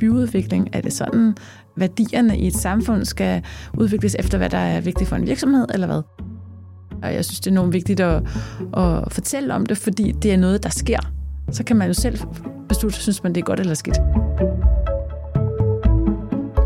byudvikling? Er det sådan, værdierne i et samfund skal udvikles efter, hvad der er vigtigt for en virksomhed, eller hvad? Og jeg synes, det er enormt vigtigt at, at fortælle om det, fordi det er noget, der sker. Så kan man jo selv beslutte, synes man, det er godt eller skidt.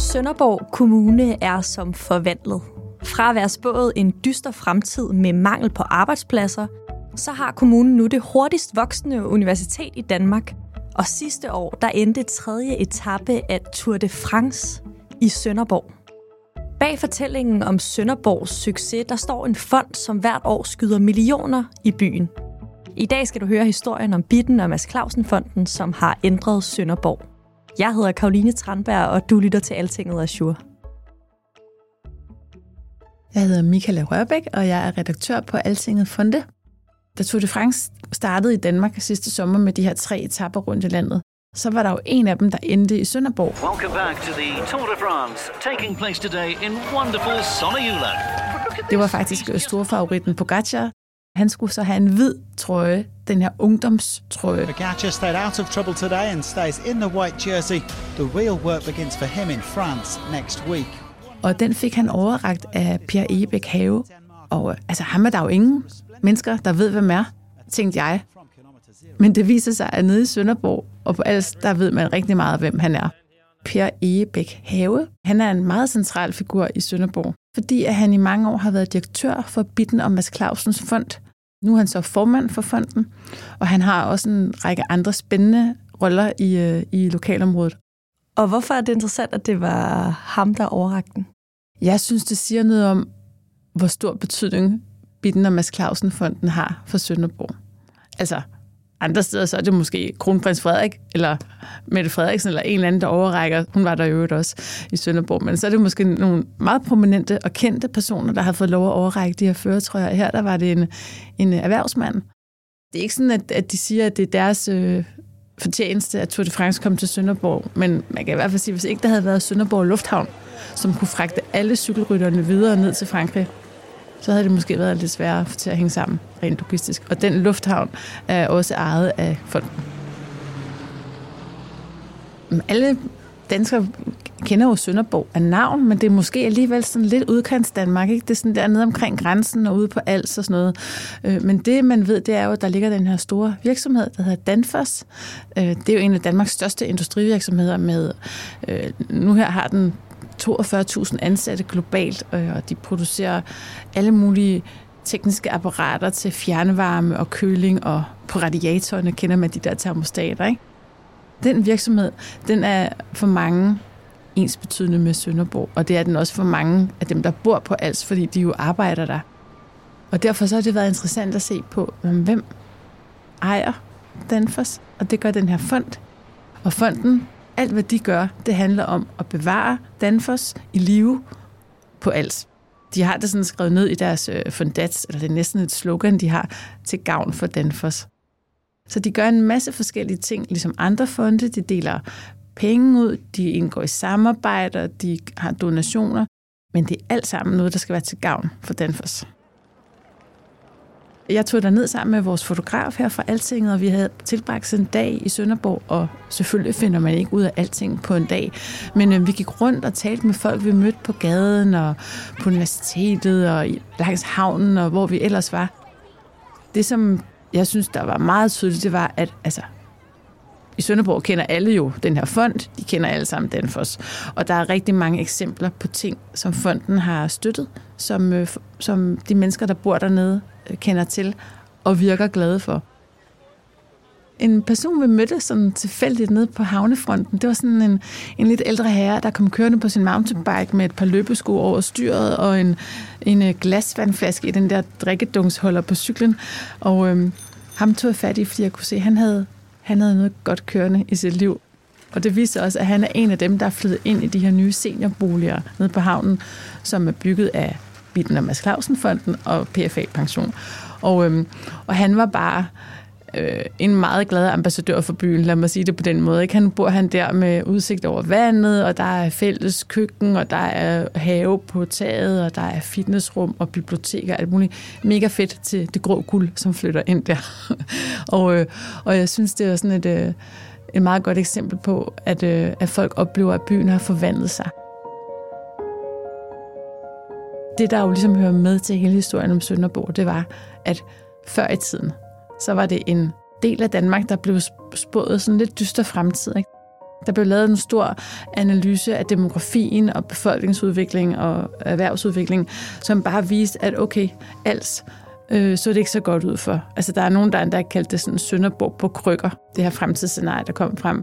Sønderborg Kommune er som forvandlet. Fra at være spået en dyster fremtid med mangel på arbejdspladser, så har kommunen nu det hurtigst voksende universitet i Danmark. Og sidste år, der endte tredje etape af Tour de France i Sønderborg. Bag fortællingen om Sønderborgs succes, der står en fond, som hvert år skyder millioner i byen. I dag skal du høre historien om Bitten og Mads Clausen-fonden, som har ændret Sønderborg. Jeg hedder Karoline Tranberg, og du lytter til Altinget Azure. Jeg hedder Michaela Rørbæk, og jeg er redaktør på Altinget Fonde. Da Tour de France startede i Danmark sidste sommer med de her tre etapper rundt i landet, så var der jo en af dem, der endte i Sønderborg. Welcome back to the Tour de France, taking place today in wonderful Sonayula. Det var faktisk storfavoritten Pogacar. Han skulle så have en hvid trøje, den her ungdomstrøje. Pogacar stayed out of trouble today and stays in the white jersey. The real work begins for him in France next week. Og den fik han overragt af Pierre Ebæk Have. Og altså, ham er der jo ingen mennesker, der ved, hvem er, tænkte jeg. Men det viser sig, at nede i Sønderborg og på Als, der ved man rigtig meget, hvem han er. Per Egebæk Have. Han er en meget central figur i Sønderborg, fordi at han i mange år har været direktør for Bitten og Mads Clausens fond. Nu er han så formand for fonden, og han har også en række andre spændende roller i, øh, i lokalområdet. Og hvorfor er det interessant, at det var ham, der overrakte den? Jeg synes, det siger noget om, hvor stor betydning Bitten og Mads Clausen-fonden har for Sønderborg. Altså, andre steder så er det måske kronprins Frederik, eller Mette Frederiksen, eller en eller anden, der overrækker. Hun var der jo også i Sønderborg. Men så er det måske nogle meget prominente og kendte personer, der har fået lov at overrække de her føretrøjer. Her der var det en, en erhvervsmand. Det er ikke sådan, at, at de siger, at det er deres øh, fortjeneste, at Tour de France kom til Sønderborg. Men man kan i hvert fald sige, at hvis ikke der havde været Sønderborg Lufthavn, som kunne fragte alle cykelrytterne videre ned til Frankrig, så havde det måske været lidt sværere til at hænge sammen rent logistisk. Og den lufthavn er også ejet af fonden. Alle danskere kender jo Sønderborg af navn, men det er måske alligevel sådan lidt udkants Danmark. Ikke? Det er sådan der nede omkring grænsen og ude på Als og sådan noget. Øh, men det, man ved, det er jo, at der ligger den her store virksomhed, der hedder Danfoss. Øh, det er jo en af Danmarks største industrivirksomheder med, øh, nu her har den 42.000 ansatte globalt, øh, og de producerer alle mulige tekniske apparater til fjernvarme og køling, og på radiatorerne kender man de der termostater. Ikke? Den virksomhed, den er for mange ens betydende med Sønderborg, og det er den også for mange af dem, der bor på Als, fordi de jo arbejder der. Og derfor så har det været interessant at se på, hvem ejer Danfoss, og det gør den her fond. Og fonden alt, hvad de gør, det handler om at bevare Danfoss i live på Als. De har det sådan skrevet ned i deres øh, fondats, fundats, eller det er næsten et slogan, de har til gavn for Danfoss. Så de gør en masse forskellige ting, ligesom andre fonde. De deler penge ud, de indgår i samarbejder, de har donationer, men det er alt sammen noget, der skal være til gavn for Danfoss. Jeg tog ned sammen med vores fotograf her fra Altinget, og vi havde tilbragt en dag i Sønderborg, og selvfølgelig finder man ikke ud af alting på en dag. Men øh, vi gik rundt og talte med folk, vi mødte på gaden og på universitetet og langs havnen og hvor vi ellers var. Det, som jeg synes, der var meget tydeligt, det var, at altså, i Sønderborg kender alle jo den her fond, de kender alle sammen Danfoss. Og der er rigtig mange eksempler på ting, som fonden har støttet, som, øh, som de mennesker, der bor dernede, øh, kender til og virker glade for. en person, vi mødte sådan tilfældigt nede på havnefronten. Det var sådan en, en lidt ældre herre, der kom kørende på sin mountainbike med et par løbesko over styret og en, en øh, glasvandflaske i den der drikkedungsholder på cyklen. Og øhm, ham tog jeg fat i, fordi jeg kunne se, at han havde, han havde noget godt kørende i sit liv. Og det viser også, at han er en af dem, der er flyttet ind i de her nye seniorboliger nede på havnen, som er bygget af Bitten og Mads Clausen-fonden og PFA Pension. Og, øhm, og han var bare øh, en meget glad ambassadør for byen, lad mig sige det på den måde. Ikke? Han bor han der med udsigt over vandet, og der er fælles køkken, og der er have på taget, og der er fitnessrum og biblioteker, alt muligt. Mega fedt til det grå guld, som flytter ind der. og, øh, og jeg synes, det er sådan et, øh, et meget godt eksempel på, at, øh, at folk oplever, at byen har forvandlet sig. Det, der jo ligesom hører med til hele historien om Sønderborg, det var, at før i tiden, så var det en del af Danmark, der blev spået sådan lidt dyster fremtid. Ikke? Der blev lavet en stor analyse af demografien og befolkningsudvikling og erhvervsudvikling, som bare viste, at okay, altså øh, så det ikke så godt ud for. Altså, der er nogen, der endda kaldt det sådan Sønderborg på krykker, det her fremtidsscenarie, der kom frem.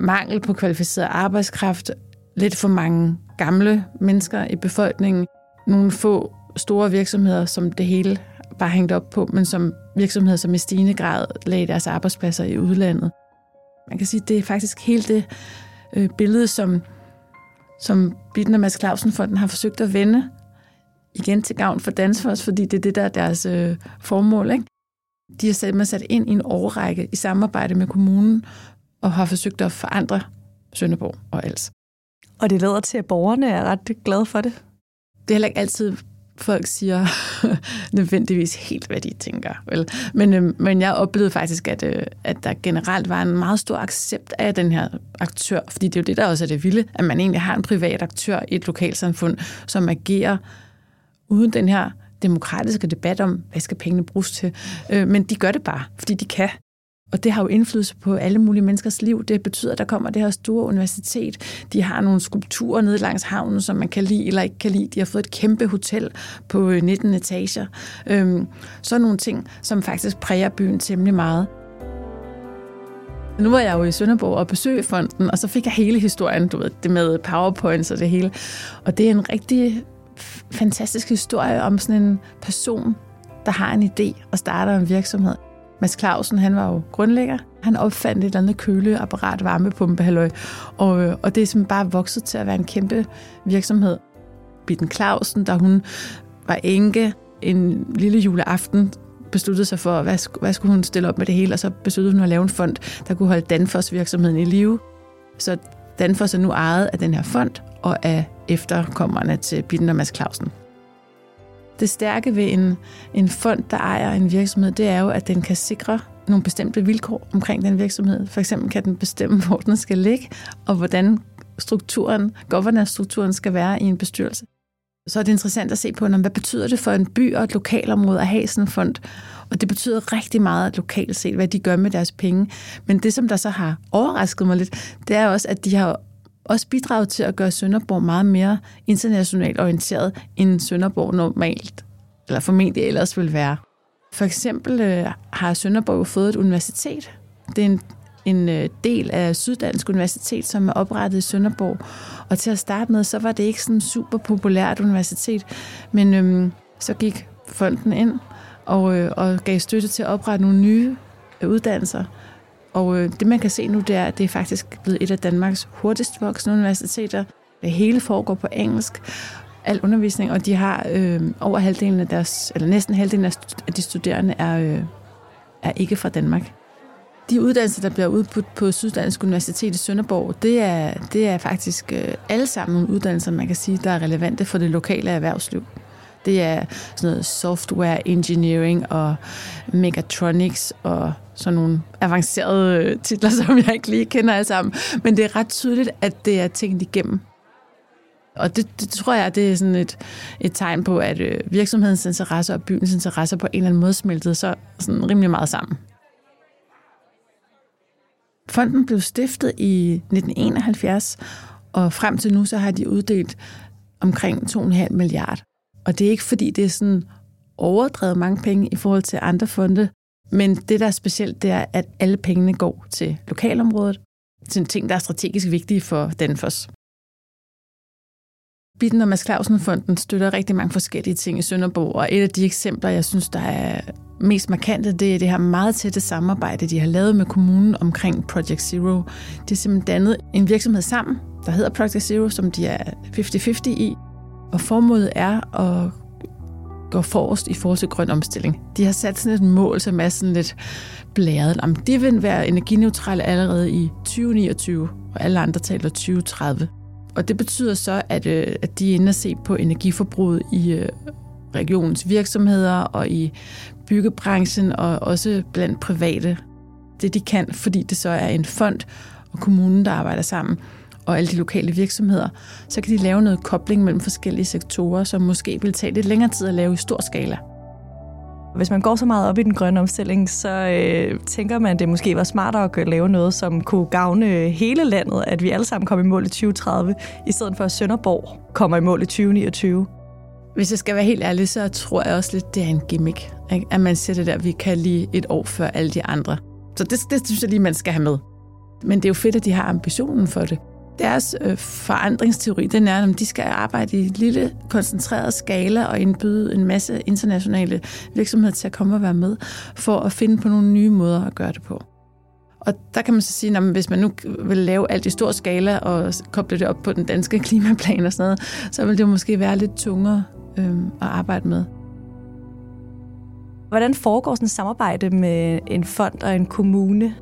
Mangel på kvalificeret arbejdskraft, lidt for mange gamle mennesker i befolkningen, nogle få store virksomheder, som det hele bare hængt op på, men som virksomheder, som i stigende grad lagde deres arbejdspladser i udlandet. Man kan sige, at det er faktisk hele det øh, billede, som, som Bitten og Mads Clausen-fonden har forsøgt at vende igen til gavn for Danfoss, fordi det er det, der er deres øh, formål. Ikke? De har sat, sat ind i en overrække i samarbejde med kommunen og har forsøgt at forandre Sønderborg og als. Og det lader til, at borgerne er ret glade for det. Det er heller ikke altid folk siger nødvendigvis helt, hvad de tænker. Vel? Men, øh, men jeg oplevede faktisk, at, øh, at der generelt var en meget stor accept af den her aktør, fordi det er jo det, der også er det vilde, at man egentlig har en privat aktør i et lokalsamfund, som agerer uden den her demokratiske debat om, hvad skal pengene bruges til. Øh, men de gør det bare, fordi de kan. Og det har jo indflydelse på alle mulige menneskers liv. Det betyder, at der kommer det her store universitet. De har nogle skulpturer nede langs havnen, som man kan lide eller ikke kan lide. De har fået et kæmpe hotel på øh, 19 etager. Øhm, så nogle ting, som faktisk præger byen temmelig meget. Nu var jeg jo i Sønderborg og besøgte fonden, og så fik jeg hele historien, du ved, det med powerpoints og det hele. Og det er en rigtig fantastisk historie om sådan en person, der har en idé og starter en virksomhed. Mads Clausen, han var jo grundlægger. Han opfandt et eller andet køleapparat, varmepumpe, halløj. Og, og det er simpelthen bare vokset til at være en kæmpe virksomhed. Bitten Clausen, da hun var enke en lille juleaften, besluttede sig for, hvad, hvad skulle hun stille op med det hele, og så besluttede hun at lave en fond, der kunne holde Danfoss virksomheden i live. Så Danfoss er nu ejet af den her fond og af efterkommerne til Bitten og Mads Clausen. Det stærke ved en, en fond, der ejer en virksomhed, det er jo, at den kan sikre nogle bestemte vilkår omkring den virksomhed. For eksempel kan den bestemme, hvor den skal ligge, og hvordan strukturen, governance-strukturen skal være i en bestyrelse. Så er det interessant at se på, hvad betyder det for en by og et lokalområde at have sådan en fond. Og det betyder rigtig meget lokalt set, hvad de gør med deres penge. Men det, som der så har overrasket mig lidt, det er også, at de har også bidraget til at gøre Sønderborg meget mere internationalt orienteret, end Sønderborg normalt, eller formentlig ellers vil være. For eksempel øh, har Sønderborg fået et universitet. Det er en, en øh, del af Syddansk Universitet, som er oprettet i Sønderborg. Og til at starte med, så var det ikke sådan super populært universitet, men øhm, så gik fonden ind og, øh, og gav støtte til at oprette nogle nye øh, uddannelser. Og øh, det man kan se nu, det er, at det er faktisk blevet et af Danmarks hurtigst voksende universiteter. Det hele foregår på engelsk, al undervisning, og de har øh, over halvdelen af deres, eller næsten halvdelen af de studerende er, øh, er ikke fra Danmark. De uddannelser, der bliver udbudt på Syddansk Universitet i Sønderborg, det er, det er faktisk øh, alle sammen nogle uddannelser, man kan sige, der er relevante for det lokale erhvervsliv. Det er sådan noget software engineering og mechatronics og sådan nogle avancerede øh, titler, som jeg ikke lige kender alle sammen. Men det er ret tydeligt, at det er tænkt igennem. Og det, det tror jeg, det er sådan et, et tegn på, at øh, virksomhedens interesser og byens interesser på en eller anden måde smeltede så sådan rimelig meget sammen. Fonden blev stiftet i 1971, og frem til nu så har de uddelt omkring 2,5 milliarder og det er ikke fordi, det er sådan overdrevet mange penge i forhold til andre fonde, Men det, der er specielt, det er, at alle pengene går til lokalområdet, til en ting, der er strategisk vigtige for Danfoss. Bitten og Mads Clausen Fonden støtter rigtig mange forskellige ting i Sønderborg, og et af de eksempler, jeg synes, der er mest markante, det er det her meget tætte samarbejde, de har lavet med kommunen omkring Project Zero. Det er simpelthen dannet en virksomhed sammen, der hedder Project Zero, som de er 50-50 i, og formålet er at gå forrest i forhold til grøn omstilling. De har sat sådan et mål, som er sådan lidt blæret. Om de vil være energineutrale allerede i 2029, og alle andre taler 2030. Og det betyder så, at, øh, at de er inde og se på energiforbruget i øh, regionens virksomheder og i byggebranchen og også blandt private. Det de kan, fordi det så er en fond og kommunen, der arbejder sammen, og alle de lokale virksomheder, så kan de lave noget kobling mellem forskellige sektorer, som måske vil tage lidt længere tid at lave i stor skala. Hvis man går så meget op i den grønne omstilling, så øh, tænker man, at det måske var smartere at lave noget, som kunne gavne hele landet, at vi alle sammen kommer i mål i 2030, i stedet for at Sønderborg kommer i mål i 2029. Hvis jeg skal være helt ærlig, så tror jeg også lidt, det er en gimmick. Ikke? At man siger det der, vi kan lige et år før alle de andre. Så det, det synes jeg lige, man skal have med. Men det er jo fedt, at de har ambitionen for det. Deres øh, forandringsteori, den er, at de skal arbejde i et lille, koncentreret skala og indbyde en masse internationale virksomheder til at komme og være med, for at finde på nogle nye måder at gøre det på. Og der kan man så sige, at hvis man nu vil lave alt i stor skala og koble det op på den danske klimaplan og sådan noget, så vil det måske være lidt tungere øh, at arbejde med. Hvordan foregår sådan et samarbejde med en fond og en kommune?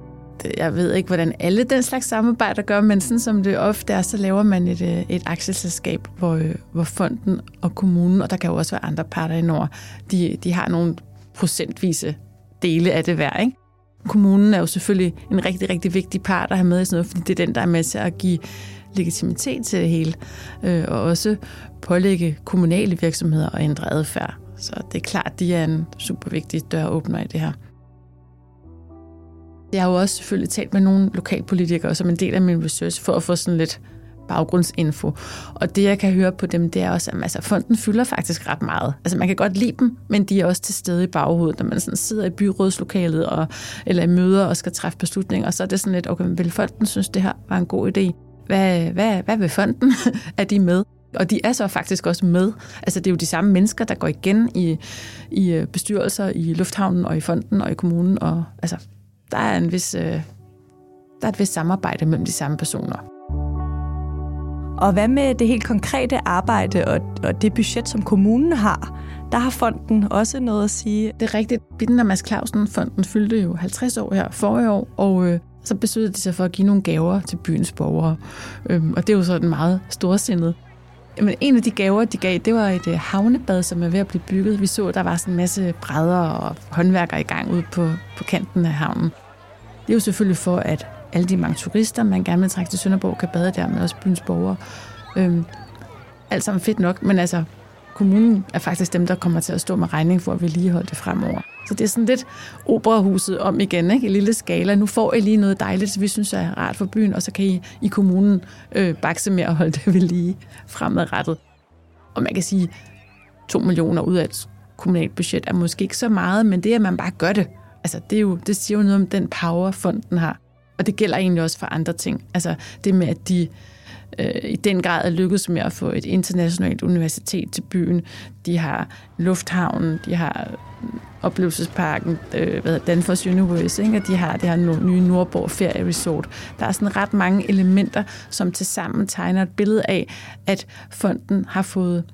Øh, jeg ved ikke, hvordan alle den slags samarbejder gør, men sådan som det ofte er, så laver man et, øh, et aktieselskab, hvor, øh, hvor fonden og kommunen, og der kan jo også være andre parter i Nord, de, de har nogle procentvise dele af det hver. Ikke? Kommunen er jo selvfølgelig en rigtig, rigtig vigtig part at have med i sådan noget, fordi det er den, der er med til at give legitimitet til det hele, øh, og også pålægge kommunale virksomheder at ændre adfærd. Så det er klart, de er en super vigtig døråbner i det her. Jeg har jo også selvfølgelig talt med nogle lokalpolitikere som en del af min research for at få sådan lidt baggrundsinfo. Og det, jeg kan høre på dem, det er også, at altså, fonden fylder faktisk ret meget. Altså, man kan godt lide dem, men de er også til stede i baghovedet, når man sådan sidder i byrådslokalet og, eller i møder og skal træffe beslutninger. Og så er det sådan lidt, okay, vil fonden synes, det her var en god idé? Hvad, hvad, hvad vil fonden? er de med? Og de er så faktisk også med. Altså, det er jo de samme mennesker, der går igen i, i bestyrelser i lufthavnen og i fonden og i kommunen. Og, altså, der er, en vis, øh, der er et vis samarbejde mellem de samme personer. Og hvad med det helt konkrete arbejde og, og det budget, som kommunen har? Der har fonden også noget at sige. Det er rigtigt. Bitten og Mads Clausen, fonden fyldte jo 50 år her forrige år, og øh, så besluttede de sig for at give nogle gaver til byens borgere. Øhm, og det er jo sådan meget storsindet. Men en af de gaver, de gav, det var et øh, havnebad, som er ved at blive bygget. Vi så, at der var sådan en masse brædder og håndværkere i gang ude på, på kanten af havnen. Det er jo selvfølgelig for, at alle de mange turister, man gerne vil trække til Sønderborg, kan bade der med også byens borgere. Øhm, alt sammen fedt nok, men altså, kommunen er faktisk dem, der kommer til at stå med regning for at vedligeholde det fremover. Så det er sådan lidt operahuset om igen, ikke? i lille skala. Nu får I lige noget dejligt, som vi synes er rart for byen, og så kan I i kommunen øh, bakse med at holde det ved lige fremadrettet. Og man kan sige, 2 millioner ud af et kommunalt budget er måske ikke så meget, men det, at man bare gør det, altså det, er jo, det siger jo noget om den power, fonden har. Og det gælder egentlig også for andre ting. Altså det med, at de øh, i den grad er lykkedes med at få et internationalt universitet til byen. De har lufthavnen, de har øh, oplevelsesparken, øh, hvad hedder, Danfoss Universe, ikke? og de har det her nye Nordborg Ferie Resort. Der er sådan ret mange elementer, som tilsammen tegner et billede af, at fonden har fået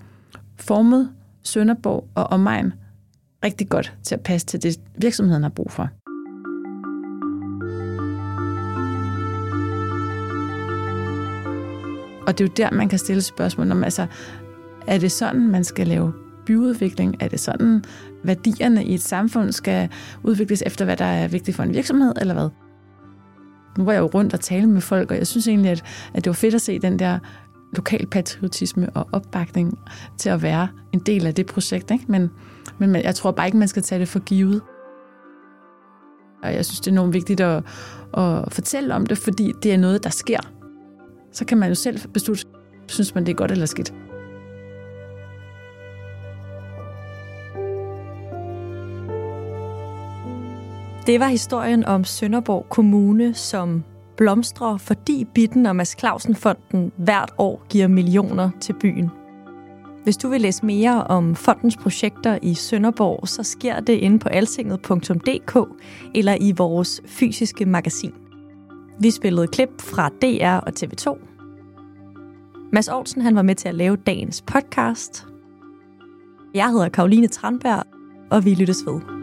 formet Sønderborg og omegn rigtig godt til at passe til det, virksomheden har brug for. Og det er jo der, man kan stille spørgsmål om, altså, er det sådan, man skal lave byudvikling? Er det sådan, værdierne i et samfund skal udvikles efter, hvad der er vigtigt for en virksomhed, eller hvad? Nu var jeg jo rundt og tale med folk, og jeg synes egentlig, at, at det var fedt at se den der lokal patriotisme og opbakning til at være en del af det projekt. Ikke? Men, men jeg tror bare ikke, man skal tage det for givet. Og jeg synes, det er enormt vigtigt at, at fortælle om det, fordi det er noget, der sker. Så kan man jo selv beslutte, synes man det er godt eller skidt. Det var historien om Sønderborg Kommune, som blomstrer, fordi Bitten og Mads Clausen Fonden hvert år giver millioner til byen. Hvis du vil læse mere om fondens projekter i Sønderborg, så sker det inde på altinget.dk eller i vores fysiske magasin. Vi spillede klip fra DR og TV2. Mads Olsen han var med til at lave dagens podcast. Jeg hedder Karoline Tranberg, og vi lyttes ved.